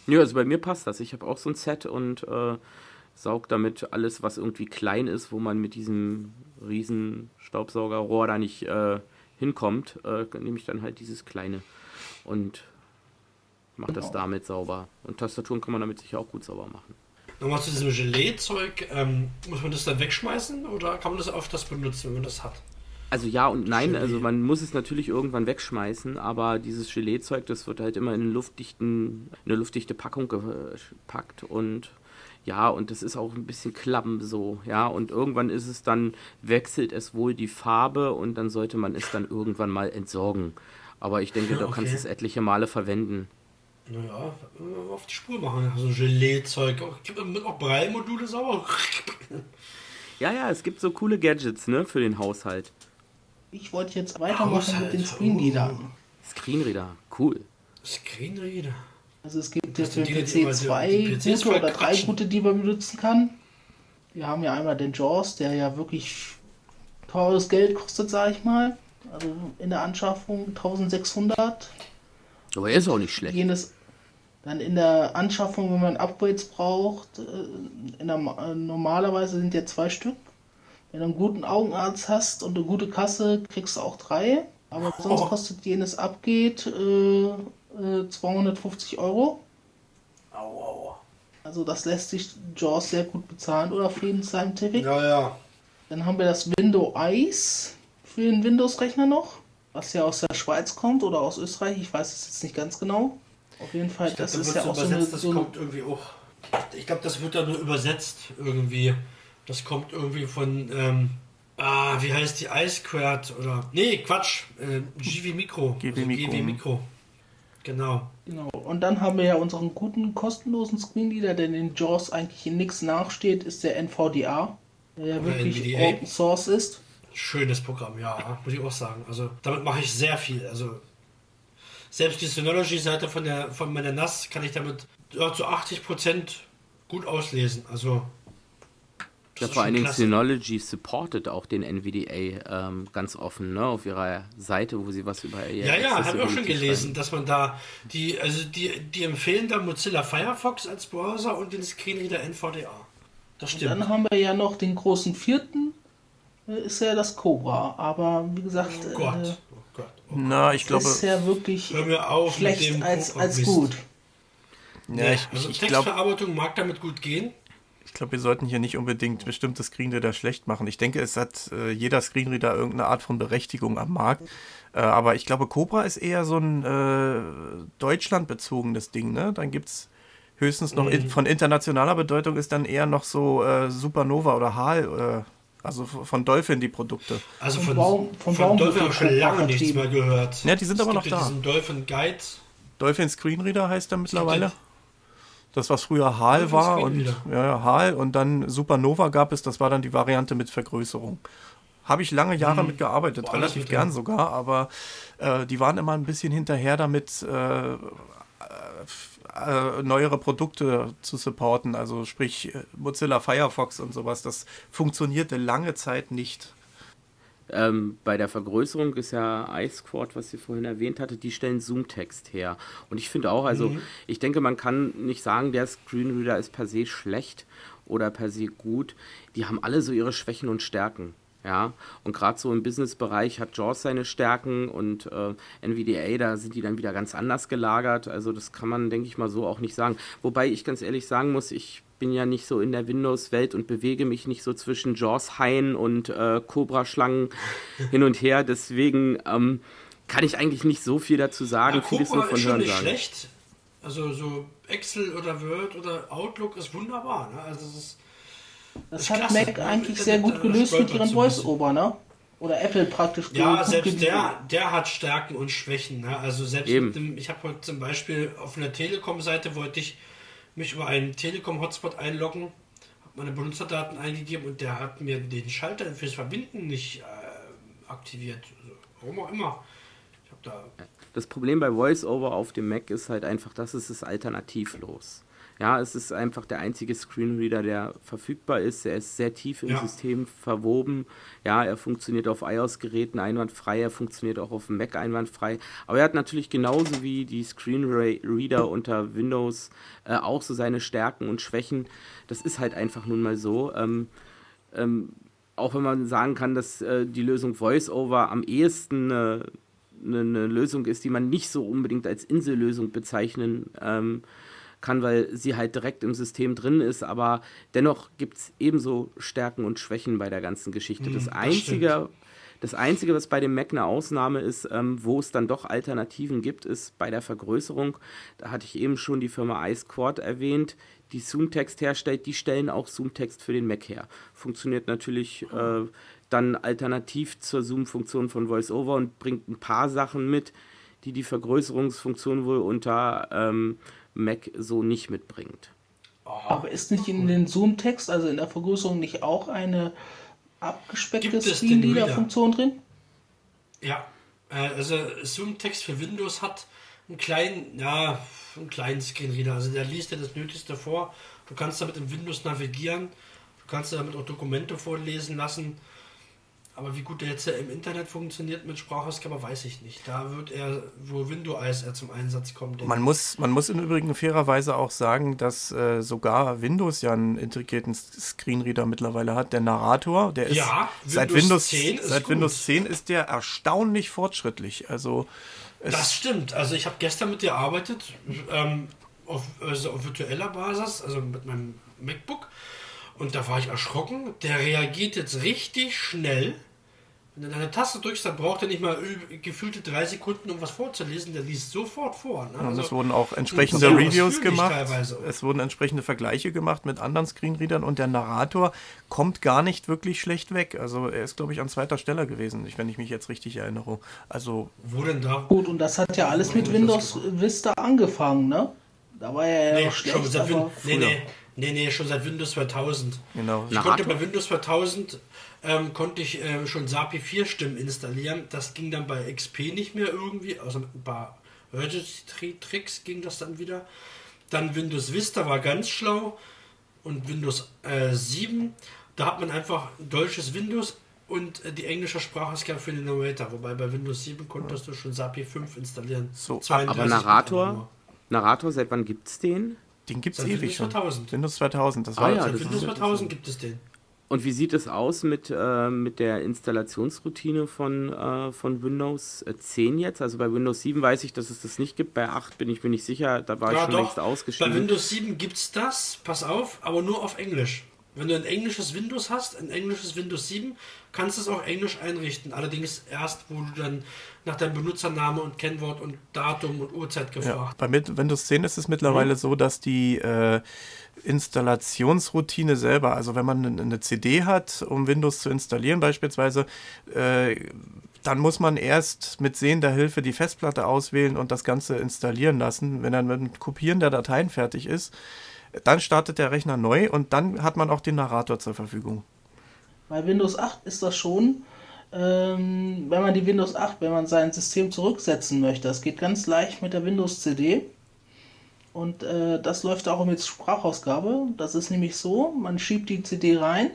Ja, also bei mir passt das. Ich habe auch so ein Set und äh, saug damit alles, was irgendwie klein ist, wo man mit diesem riesen Staubsaugerrohr da nicht äh, hinkommt, äh, nehme ich dann halt dieses kleine und mache das Genau. damit sauber. Und Tastaturen kann man damit sicher auch gut sauber machen. Nochmal zu diesem Gelee-Zeug. Ähm, muss man das dann wegschmeißen oder kann man das öfters benutzen, wenn man das hat? Also ja und nein, Gelee. also man muss es natürlich irgendwann wegschmeißen, aber dieses Gelee-Zeug, das wird halt immer in, luftdichten, in eine luftdichte Packung gepackt und ja, und das ist auch ein bisschen klamm so, ja, und irgendwann ist es dann, wechselt es wohl die Farbe und dann sollte man es dann irgendwann mal entsorgen. Aber ich denke, du kannst Okay. es etliche Male verwenden. Naja, auf die Spur machen. So also Gelee-Zeug. Es auch Braille-Module sauber? Ja, ja, es gibt so coole Gadgets, ne, für den Haushalt. Ich wollte jetzt weitermachen Haushalt. mit den Screenreadern. Screenreader, cool. Screenreader. Also es gibt ja für den PC zwei gute oder drei gute, die man benutzen kann. Wir haben ja einmal den Jaws, der ja wirklich teures Geld kostet, sag ich mal. Also in der Anschaffung 1600. Aber er ist auch nicht schlecht. Jenes, dann in der Anschaffung, wenn man Upgrades braucht, äh, in der, äh, normalerweise sind ja zwei Stück. Wenn du einen guten Augenarzt hast und eine gute Kasse, kriegst du auch drei. Aber sonst kostet jenes Abgeht äh, äh, 250 Euro. Au, au. Also das lässt sich Jaws sehr gut bezahlen oder Frieden Scientific. Ja, ja. Dann haben wir das Window Ice für den Windows-Rechner noch, was ja aus der Schweiz kommt oder aus Österreich, ich weiß es jetzt nicht ganz genau. Auf jeden Fall, glaub, das ist ja auch so eine, das so kommt irgendwie auch. Ich glaube, das wird da nur übersetzt irgendwie. Das kommt irgendwie von ähm, ah, wie heißt die iSquared oder nee, Quatsch, äh, GV Micro. GV also Micro. GV Micro. Genau. Genau. Und dann haben wir ja unseren guten kostenlosen Screenreader, der in JAWS eigentlich in nichts nachsteht, ist der NVDA, der ja wirklich NVDA. Open Source ist. Schönes Programm, ja, muss ich auch sagen. Also damit mache ich sehr viel. Also selbst die Synology-Seite von der von meiner NAS kann ich damit ja, zu 80% gut auslesen. Also ja, vor allen Dingen Synology supportet auch den NVDA ähm, ganz offen, ne, auf ihrer Seite, wo sie was über ihr Ja, ja, habe ich auch schon gelesen, schreiben. dass man da die, also die, die empfehlen da Mozilla Firefox als Browser und den Screenreader NVDA. Das stimmt. Und dann haben wir ja noch den großen vierten, äh, ist ja das Cobra, aber wie gesagt, oh Gott, äh, oh Gott, oh Na, ich glaube, ist ja wirklich schlecht als, als gut. Ja, ich, also ich, Textverarbeitung glaub, mag damit gut gehen. Ich glaube, wir sollten hier nicht unbedingt bestimmte Screenreader schlecht machen. Ich denke, es hat äh, jeder Screenreader irgendeine Art von Berechtigung am Markt. Äh, aber ich glaube, Cobra ist eher so ein äh, deutschlandbezogenes Ding. Ne? Dann gibt es höchstens noch mhm. in, von internationaler Bedeutung ist dann eher noch so äh, Supernova oder HAL. Äh, also von Dolphin die Produkte. Also von, Baum, von, von Dolphin habe ich schon lange nichts mehr gehört. Ja, die sind es aber noch da. Dolphin Guide. Dolphin Screenreader heißt er mittlerweile. Das, was früher HAL war und ja, ja, HAL und dann Supernova gab es, das war dann die Variante mit Vergrößerung. Habe ich lange Jahre hm. mitgearbeitet, Boah, relativ gern ja. sogar, aber äh, die waren immer ein bisschen hinterher damit, äh, äh, äh, neuere Produkte zu supporten, also sprich äh, Mozilla Firefox und sowas. Das funktionierte lange Zeit nicht. Ähm, bei der Vergrößerung ist ja iSquad, was ihr vorhin erwähnt hatte, die stellen Zoom-Text her. Und ich finde auch, also mhm. ich denke, man kann nicht sagen, der Screenreader ist per se schlecht oder per se gut. Die haben alle so ihre Schwächen und Stärken. Ja, und gerade so im Business-Bereich hat JAWS seine Stärken und äh, NVDA, da sind die dann wieder ganz anders gelagert. Also das kann man, denke ich mal, so auch nicht sagen. Wobei ich ganz ehrlich sagen muss, ich bin ja nicht so in der Windows-Welt und bewege mich nicht so zwischen Jaws-Haien und äh, Cobra-Schlangen [LAUGHS] hin und her. Deswegen ähm, kann ich eigentlich nicht so viel dazu sagen. Ja, Vieles nur von ist schon nicht sagen. schlecht. Also so Excel oder Word oder Outlook ist wunderbar. Ne? Also es ist, das, hat klasse. Mac eigentlich sehr gut gelöst mit ihren Voice-Over, ne? Oder Apple praktisch. Ja, selbst der, der hat Stärken und Schwächen. Ne? Also selbst Eben. mit dem, ich habe heute zum Beispiel auf einer Telekom-Seite wollte ich mich über einen Telekom-Hotspot einloggen, habe meine Benutzerdaten eingegeben und der hat mir den Schalter fürs Verbinden nicht äh, aktiviert. Also, warum auch immer. Da das Problem bei VoiceOver auf dem Mac ist halt einfach, dass es ist alternativlos. Ja, es ist einfach der einzige Screenreader, der verfügbar ist. Er ist sehr tief im ja. System verwoben. Ja, er funktioniert auf iOS-Geräten einwandfrei, er funktioniert auch auf dem Mac einwandfrei. Aber er hat natürlich genauso wie die Screenreader unter Windows äh, auch so seine Stärken und Schwächen. Das ist halt einfach nun mal so. Ähm, ähm, auch wenn man sagen kann, dass äh, die Lösung VoiceOver am ehesten äh, eine, Lösung ist, die man nicht so unbedingt als Insellösung bezeichnen ähm, kann, weil sie halt direkt im System drin ist, aber dennoch gibt es ebenso Stärken und Schwächen bei der ganzen Geschichte. das, das Einzige, stimmt. das Einzige, was bei dem Mac eine Ausnahme ist, ähm, wo es dann doch Alternativen gibt, ist bei der Vergrößerung. Da hatte ich eben schon die Firma iSquad erwähnt, die Zoom-Text herstellt, die stellen auch Zoom-Text für den Mac her. Funktioniert natürlich äh, dann alternativ zur Zoom-Funktion von VoiceOver und bringt ein paar Sachen mit, die die Vergrößerungsfunktion wohl unter ähm, Mac so nicht mitbringt. Aber ist nicht in den Zoom-Text, also in der Vergrößerung, nicht auch eine abgespeckte Screenreader-Funktion drin? Ja, äh, also Zoom-Text für Windows hat einen kleinen, ja, einen kleinen Screenreader. Also der liest dir das Nötigste vor. Du kannst damit in Windows navigieren. Du kannst damit auch Dokumente vorlesen lassen. Aber wie gut der jetzt im Internet funktioniert mit Sprachausgabe, weiß ich nicht. Da wird er, wo Windows eher zum Einsatz kommt. Man muss, man muss im Übrigen fairerweise auch sagen, dass äh, sogar Windows ja einen integrierten Screenreader mittlerweile hat. Der Narrator, der ist Ja, seit Windows Windows 10 ist seit gut. Windows 10 ist der erstaunlich fortschrittlich. Also Das stimmt. Also ich habe gestern mit dir gearbeitet, ähm, auf, also auf virtueller Basis, also mit meinem MacBook. Und da war ich erschrocken. Der reagiert jetzt richtig schnell. Wenn du deine Taste drückst, dann braucht er nicht mal gefühlte drei Sekunden, um was vorzulesen. Der liest sofort vor. Ne? und Also, es wurden auch entsprechende sehr Reviews gemacht. Es wurden entsprechende Vergleiche gemacht mit anderen Screenreadern und der Narrator kommt gar nicht wirklich schlecht weg. Also er ist, glaube ich, an zweiter Stelle gewesen, wenn ich mich jetzt richtig erinnere. Also wo denn da? Gut, und das hat ja alles mit Windows Vista angefangen, ne? Da war er ja Nee, noch schon schlecht, Win aber nee, früher. nee, nee, nee, schon seit Windows 2000. genau. Ich Narrator? konnte bei Windows 2000 ähm, konnte ich ähm, schon SAPI 4 Stimmen installieren. Das ging dann bei XP nicht mehr irgendwie, außer mit ein paar Registry-Tricks ging das dann wieder. Dann Windows Vista war ganz schlau und Windows äh, 7, da hat man einfach ein deutsches Windows und äh, die englische Sprachausgabe für den Narrator. Wobei bei Windows 7 konntest du schon SAPI 5 installieren. So, 32 Aber Narrator. Narrator, seit wann gibt's den? Den gibt es ewig Windows schon. 2000. Windows 2000, das Ah war ja, das Windows ist- 2000 gibt es den. Und wie sieht es aus mit, äh, mit der Installationsroutine von, äh, von Windows 10 jetzt? Also bei Windows 7 weiß ich, dass es das nicht gibt. Bei 8 bin ich mir nicht sicher, da war ich Ja, schon doch. längst Bei ausgeschieden. Windows 7 gibt's das, pass auf, aber nur auf Englisch. Wenn du ein englisches Windows hast, ein englisches Windows 7, kannst du es auch englisch einrichten. Allerdings erst, wo du dann nach deinem Benutzername und Kennwort und Datum und Uhrzeit Ja, gefragt bei mit Windows 10 ist es mittlerweile so, dass die äh, Installationsroutine selber, also wenn man eine CD hat, um Windows zu installieren beispielsweise, äh, dann muss man erst mit sehender Hilfe die Festplatte auswählen und das Ganze installieren lassen. Wenn dann mit dem Kopieren der Dateien fertig ist, dann startet der Rechner neu und dann hat man auch den Narrator zur Verfügung. bei Windows 8 ist das schon, ähm, wenn man die Windows 8, wenn man sein System zurücksetzen möchte. Das geht ganz leicht mit der Windows CD. Und äh, das läuft auch mit Sprachausgabe. Das ist nämlich so, man schiebt die CD rein,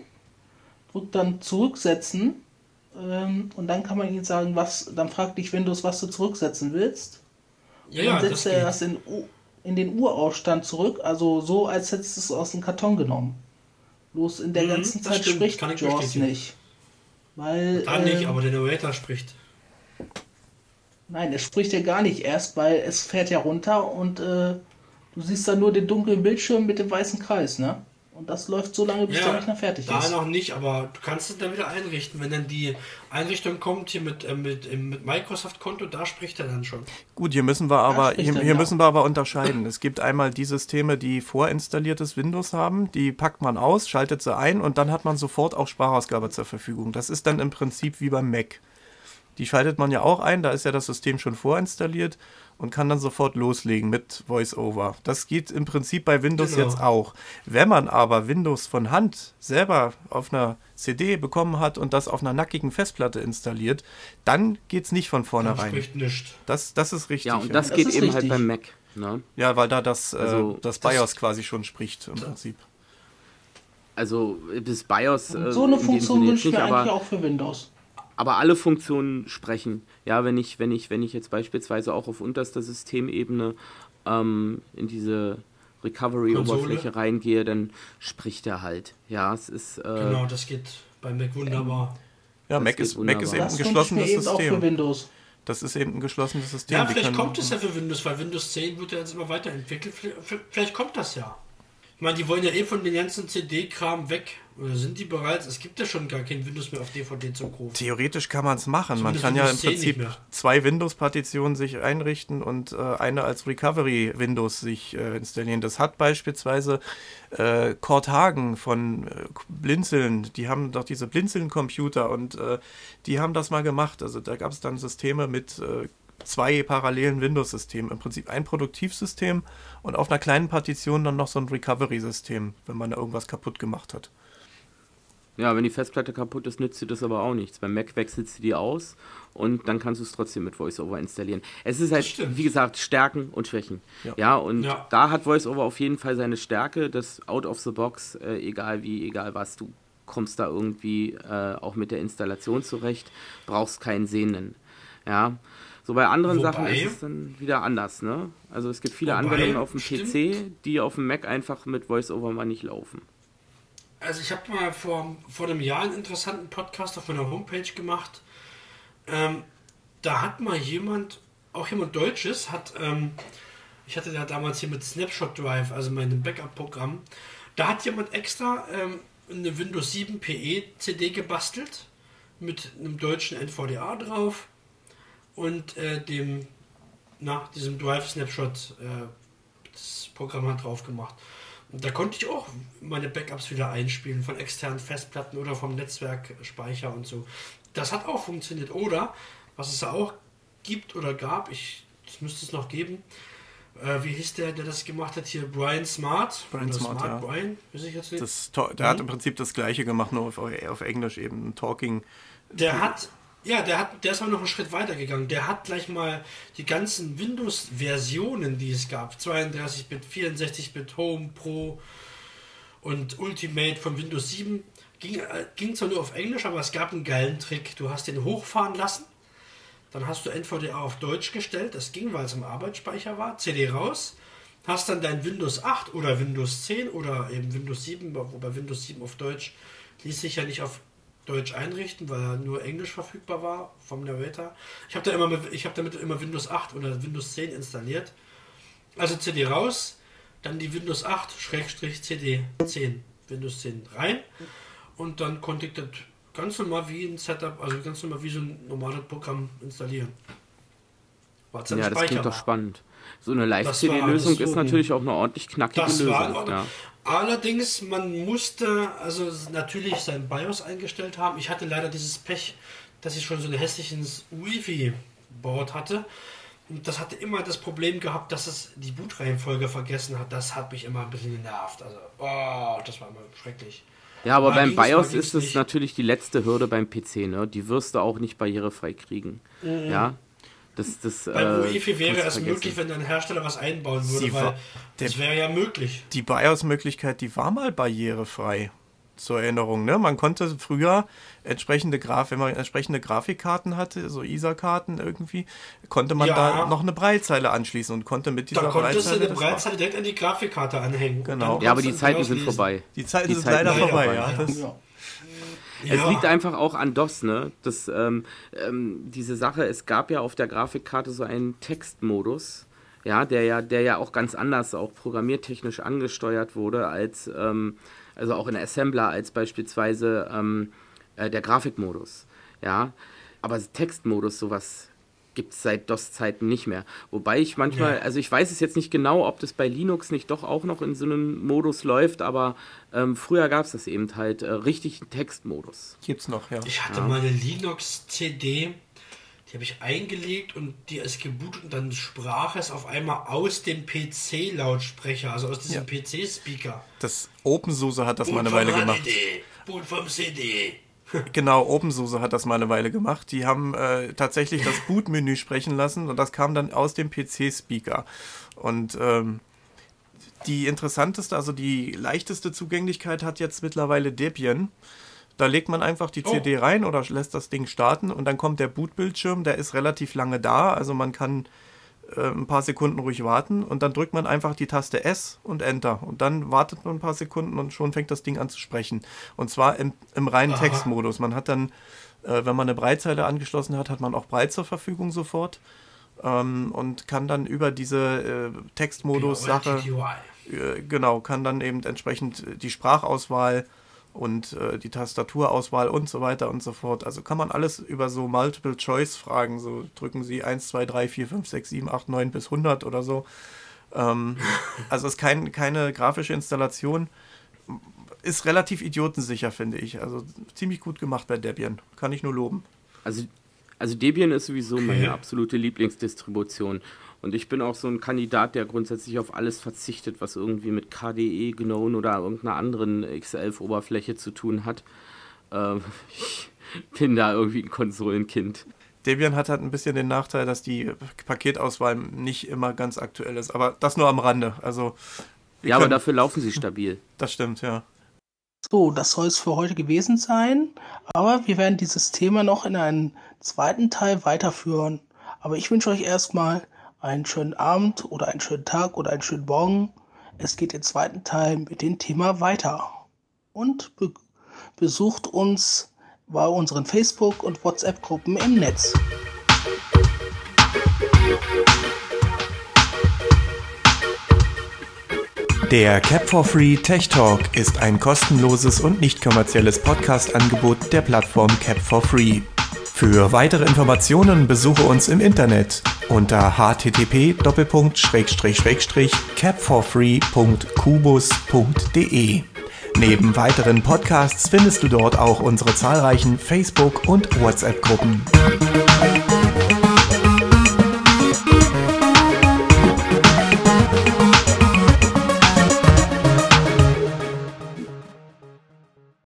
drückt dann zurücksetzen ähm, und dann kann man ihnen sagen, was, dann fragt dich Windows, was du zurücksetzen willst. Ja, dann ja, das setzt er geht. das in, in den Urausstand zurück, also so, als hättest du es aus dem Karton genommen. Bloß in der Mhm, ganzen Zeit stimmt, spricht kann ich Jaws nicht. Weil, Da nicht, ähm, aber der Narrator spricht. Nein, es spricht ja gar nicht erst, weil es fährt ja runter und äh, du siehst dann nur den dunklen Bildschirm mit dem weißen Kreis, ne? Und das läuft so lange, bis der Rechner fertig da ist. noch nicht, aber du kannst es dann wieder einrichten. Wenn dann die Einrichtung kommt hier mit, äh, mit, im- mit Microsoft-Konto, da spricht er dann schon. Gut, hier müssen wir aber hier, er, hier ja. müssen wir aber unterscheiden. Es gibt einmal die Systeme, die vorinstalliertes Windows haben, die packt man aus, schaltet sie ein und dann hat man sofort auch Sprachausgabe zur Verfügung. Das ist dann im Prinzip wie beim Mac. Die schaltet man ja auch ein, da ist ja das System schon vorinstalliert und kann dann sofort loslegen mit VoiceOver. Das geht im Prinzip bei Windows Genau. jetzt auch. Wenn man aber Windows von Hand selber auf einer CD bekommen hat und das auf einer nackigen Festplatte installiert, dann geht's nicht von vornherein. spricht nichts. Das, das ist richtig. ja, und das Das geht ist eben richtig. halt beim Mac. Ne? Ja, weil da das, Also, äh, das das- BIOS quasi schon spricht im Prinzip. Also das BIOS. Und äh, so eine Funktion wünsche ich mir eigentlich auch für Windows. Aber alle Funktionen sprechen. Ja, wenn ich, wenn ich, wenn ich jetzt beispielsweise auch auf unterster Systemebene ähm, in diese Recovery-Oberfläche reingehe, dann spricht er halt. Ja, es ist. Äh, Genau, das geht bei Mac wunderbar. Ja, Das Mac ist, Mac ist wunderbar. eben Das ein geschlossenes eben auch für System. Windows. Das ist eben ein geschlossenes System. Ja, vielleicht kommt es ja für Windows, weil Windows 10 wird ja jetzt immer weiterentwickelt. Vielleicht- Vielleicht kommt das ja. Ich meine, die wollen ja eh von den ganzen CD-Kram weg. Oder sind die bereits? Es gibt ja schon gar kein Windows mehr auf DVD zum Kaufen. Theoretisch kann man es machen. Man Zumindest kann ja im Windows 10 nicht Prinzip zwei Windows-Partitionen sich einrichten und äh, eine als Recovery-Windows sich äh, installieren. Das hat beispielsweise äh, Kurt Hagen von äh, Blinzeln. Die haben doch diese Blinzeln-Computer und äh, die haben das mal gemacht. Also da gab es dann Systeme mit äh, zwei parallelen Windows-Systemen. Im Prinzip ein Produktivsystem und auf einer kleinen Partition dann noch so ein Recovery-System, wenn man da irgendwas kaputt gemacht hat. Ja, wenn die Festplatte kaputt ist, nützt dir das aber auch nichts. Beim Mac wechselst du die aus und dann kannst du es trotzdem mit VoiceOver installieren. Es ist halt, wie gesagt, Stärken und Schwächen. Ja, ja und ja. da hat VoiceOver auf jeden Fall seine Stärke, das out of the box, äh, egal wie, egal was, du kommst da irgendwie äh, auch mit der Installation zurecht, brauchst keinen Sehenden. Ja. So bei anderen Wobei, Sachen ist es dann wieder anders, ne? Also es gibt viele Wobei, Anwendungen auf dem stimmt. PC, die auf dem Mac einfach mit VoiceOver mal nicht laufen. Also ich habe mal vor, vor einem Jahr einen interessanten Podcast auf meiner Homepage gemacht. Ähm, da hat mal jemand, auch jemand Deutsches, hat, ähm, ich hatte ja damals hier mit Snapshot Drive, also meinem Backup-Programm, da hat jemand extra ähm, eine Windows 7 PE CD gebastelt mit einem deutschen NVDA drauf und äh, dem, na, diesem Drive Snapshot äh, das Programm hat drauf gemacht. Und da konnte ich auch meine Backups wieder einspielen von externen Festplatten oder vom Netzwerkspeicher und so. Das hat auch funktioniert. Oder, was es auch gibt oder gab, ich, das müsste es noch geben, äh, wie hieß der, der das gemacht hat hier? Brian Smart. Brian Smart, Smart, ja. Brian, weiß ich jetzt nicht. Das, der mhm. hat im Prinzip das gleiche gemacht, nur auf, auf Englisch eben. Talking. Der hat ja, der, hat, der ist aber noch einen Schritt weiter gegangen. Der hat gleich mal die ganzen Windows-Versionen, die es gab, 32-Bit, 64-Bit, Home, Pro und Ultimate von Windows 7, ging, äh, ging zwar nur auf Englisch, aber es gab einen geilen Trick. Du hast den hochfahren lassen, dann hast du NVDA auf Deutsch gestellt, das ging, weil es im Arbeitsspeicher war, CD raus, hast dann dein Windows 8 oder Windows 10 oder eben Windows 7, wobei Windows 7 auf Deutsch ließ sich ja nicht auf Deutsch einrichten, weil er nur Englisch verfügbar war vom Narrator. Ich habe da immer mit, ich habe damit immer Windows 8 oder Windows 10 installiert. Also CD raus, dann die Windows 8 CD 10 Windows 10 rein und dann konnte ich das ganz normal wie ein Setup, also ganz normal wie so ein normales Programm installieren. ja, das Speicher klingt doch spannend. So eine Live-CD-Lösung ist natürlich auch eine ordentlich knackige das Lösung. War, ja. Allerdings, man musste also natürlich sein BIOS eingestellt haben. Ich hatte leider dieses Pech, dass ich schon so ein hässliches Wi-Fi-Board hatte. Und das hatte immer das Problem gehabt, dass es die Bootreihenfolge vergessen hat. Das hat mich immer ein bisschen genervt. Also, oh, das war immer schrecklich. Ja, aber mal beim BIOS ist es natürlich die letzte Hürde beim PC, ne? Die wirst du auch nicht barrierefrei kriegen. Mhm. Ja, das, das, Bei UEFI äh, wäre es möglich, wenn ein Hersteller was einbauen würde, weil das wäre ja möglich. Die BIOS-Möglichkeit, die war mal barrierefrei. Zur Erinnerung, ne? Man konnte früher entsprechende Graf, wenn man entsprechende Grafikkarten hatte, so ISA-Karten irgendwie, konnte man ja. da noch eine Breitzeile anschließen und konnte mit dieser da konntest Breitzeile. Du eine Breitzeile direkt an die Grafikkarte anhängen. Genau. Ja, aber die Zeiten sind vorbei. Die Zeiten die sind Zeiten leider vorbei, vorbei, ja. Das, ja. Ja. Es liegt einfach auch an DOS, ne? Das, ähm, ähm, diese Sache, es gab ja auf der Grafikkarte so einen Textmodus, ja, der ja, der ja auch ganz anders auch programmiertechnisch angesteuert wurde als, ähm, also auch in Assembler als beispielsweise ähm, äh, der Grafikmodus, ja. Aber Textmodus, sowas gibt es seit DOS-Zeiten nicht mehr. Wobei ich manchmal, ja. also ich weiß es jetzt nicht genau, ob das bei Linux nicht doch auch noch in so einem Modus läuft, aber ähm, früher gab es das eben halt äh, richtig Textmodus. Gibt's noch, ja. Ich hatte ja. mal eine Linux-CD, die habe ich eingelegt und die ist gebootet und dann sprach es auf einmal aus dem PC-Lautsprecher, also aus diesem ja. PC-Speaker. Das OpenSUSE hat das Boot mal eine Weile gemacht. Boot vom CD. Genau, OpenSUSE hat das mal eine Weile gemacht. Die haben äh, tatsächlich das Bootmenü sprechen lassen und das kam dann aus dem PC-Speaker. Und ähm, die interessanteste, also die leichteste Zugänglichkeit hat jetzt mittlerweile Debian. Da legt man einfach die oh. CD rein oder lässt das Ding starten und dann kommt der Bootbildschirm, der ist relativ lange da, also man kann äh, ein paar Sekunden ruhig warten und dann drückt man einfach die Taste S und Enter und dann wartet man ein paar Sekunden und schon fängt das Ding an zu sprechen. Und zwar im, im reinen Aha. Textmodus. Man hat dann, äh, wenn man eine Breitzeile angeschlossen hat, hat man auch Breit zur Verfügung sofort ähm, und kann dann über diese äh, Textmodus-Sache, äh, genau, kann dann eben entsprechend die Sprachauswahl und äh, die Tastaturauswahl und so weiter und so fort. Also kann man alles über so Multiple-Choice-Fragen, so drücken Sie 1, 2, 3, 4, 5, 6, 7, 8, 9 bis 100 oder so. Ähm, [LAUGHS] also ist kein, keine grafische Installation. Ist relativ idiotensicher, finde ich. Also ziemlich gut gemacht bei Debian. Kann ich nur loben. Also Also Debian ist sowieso meine absolute Lieblingsdistribution. Und ich bin auch so ein Kandidat, der grundsätzlich auf alles verzichtet, was irgendwie mit KDE, GNOME oder irgendeiner anderen X11-Oberfläche zu tun hat. Ähm, [LAUGHS] ich bin da irgendwie ein Konsolenkind. Debian hat halt ein bisschen den Nachteil, dass die Paketauswahl nicht immer ganz aktuell ist. Aber das nur am Rande. Also, ja, aber dafür laufen sie stabil. [LAUGHS] Das stimmt, ja. So, das soll es für heute gewesen sein. Aber wir werden dieses Thema noch in einem zweiten Teil weiterführen. Aber ich wünsche euch erstmal einen schönen Abend oder einen schönen Tag oder einen schönen Morgen. Es geht im zweiten Teil mit dem Thema weiter. Und be besucht uns bei unseren Facebook- und WhatsApp-Gruppen im Netz. Der Cap for Free Tech Talk ist ein kostenloses und nicht kommerzielles Podcast-Angebot der Plattform Cap for Free. Für weitere Informationen besuche uns im Internet unter http://capforfree.kubus.de. Neben weiteren Podcasts findest du dort auch unsere zahlreichen Facebook- und WhatsApp-Gruppen.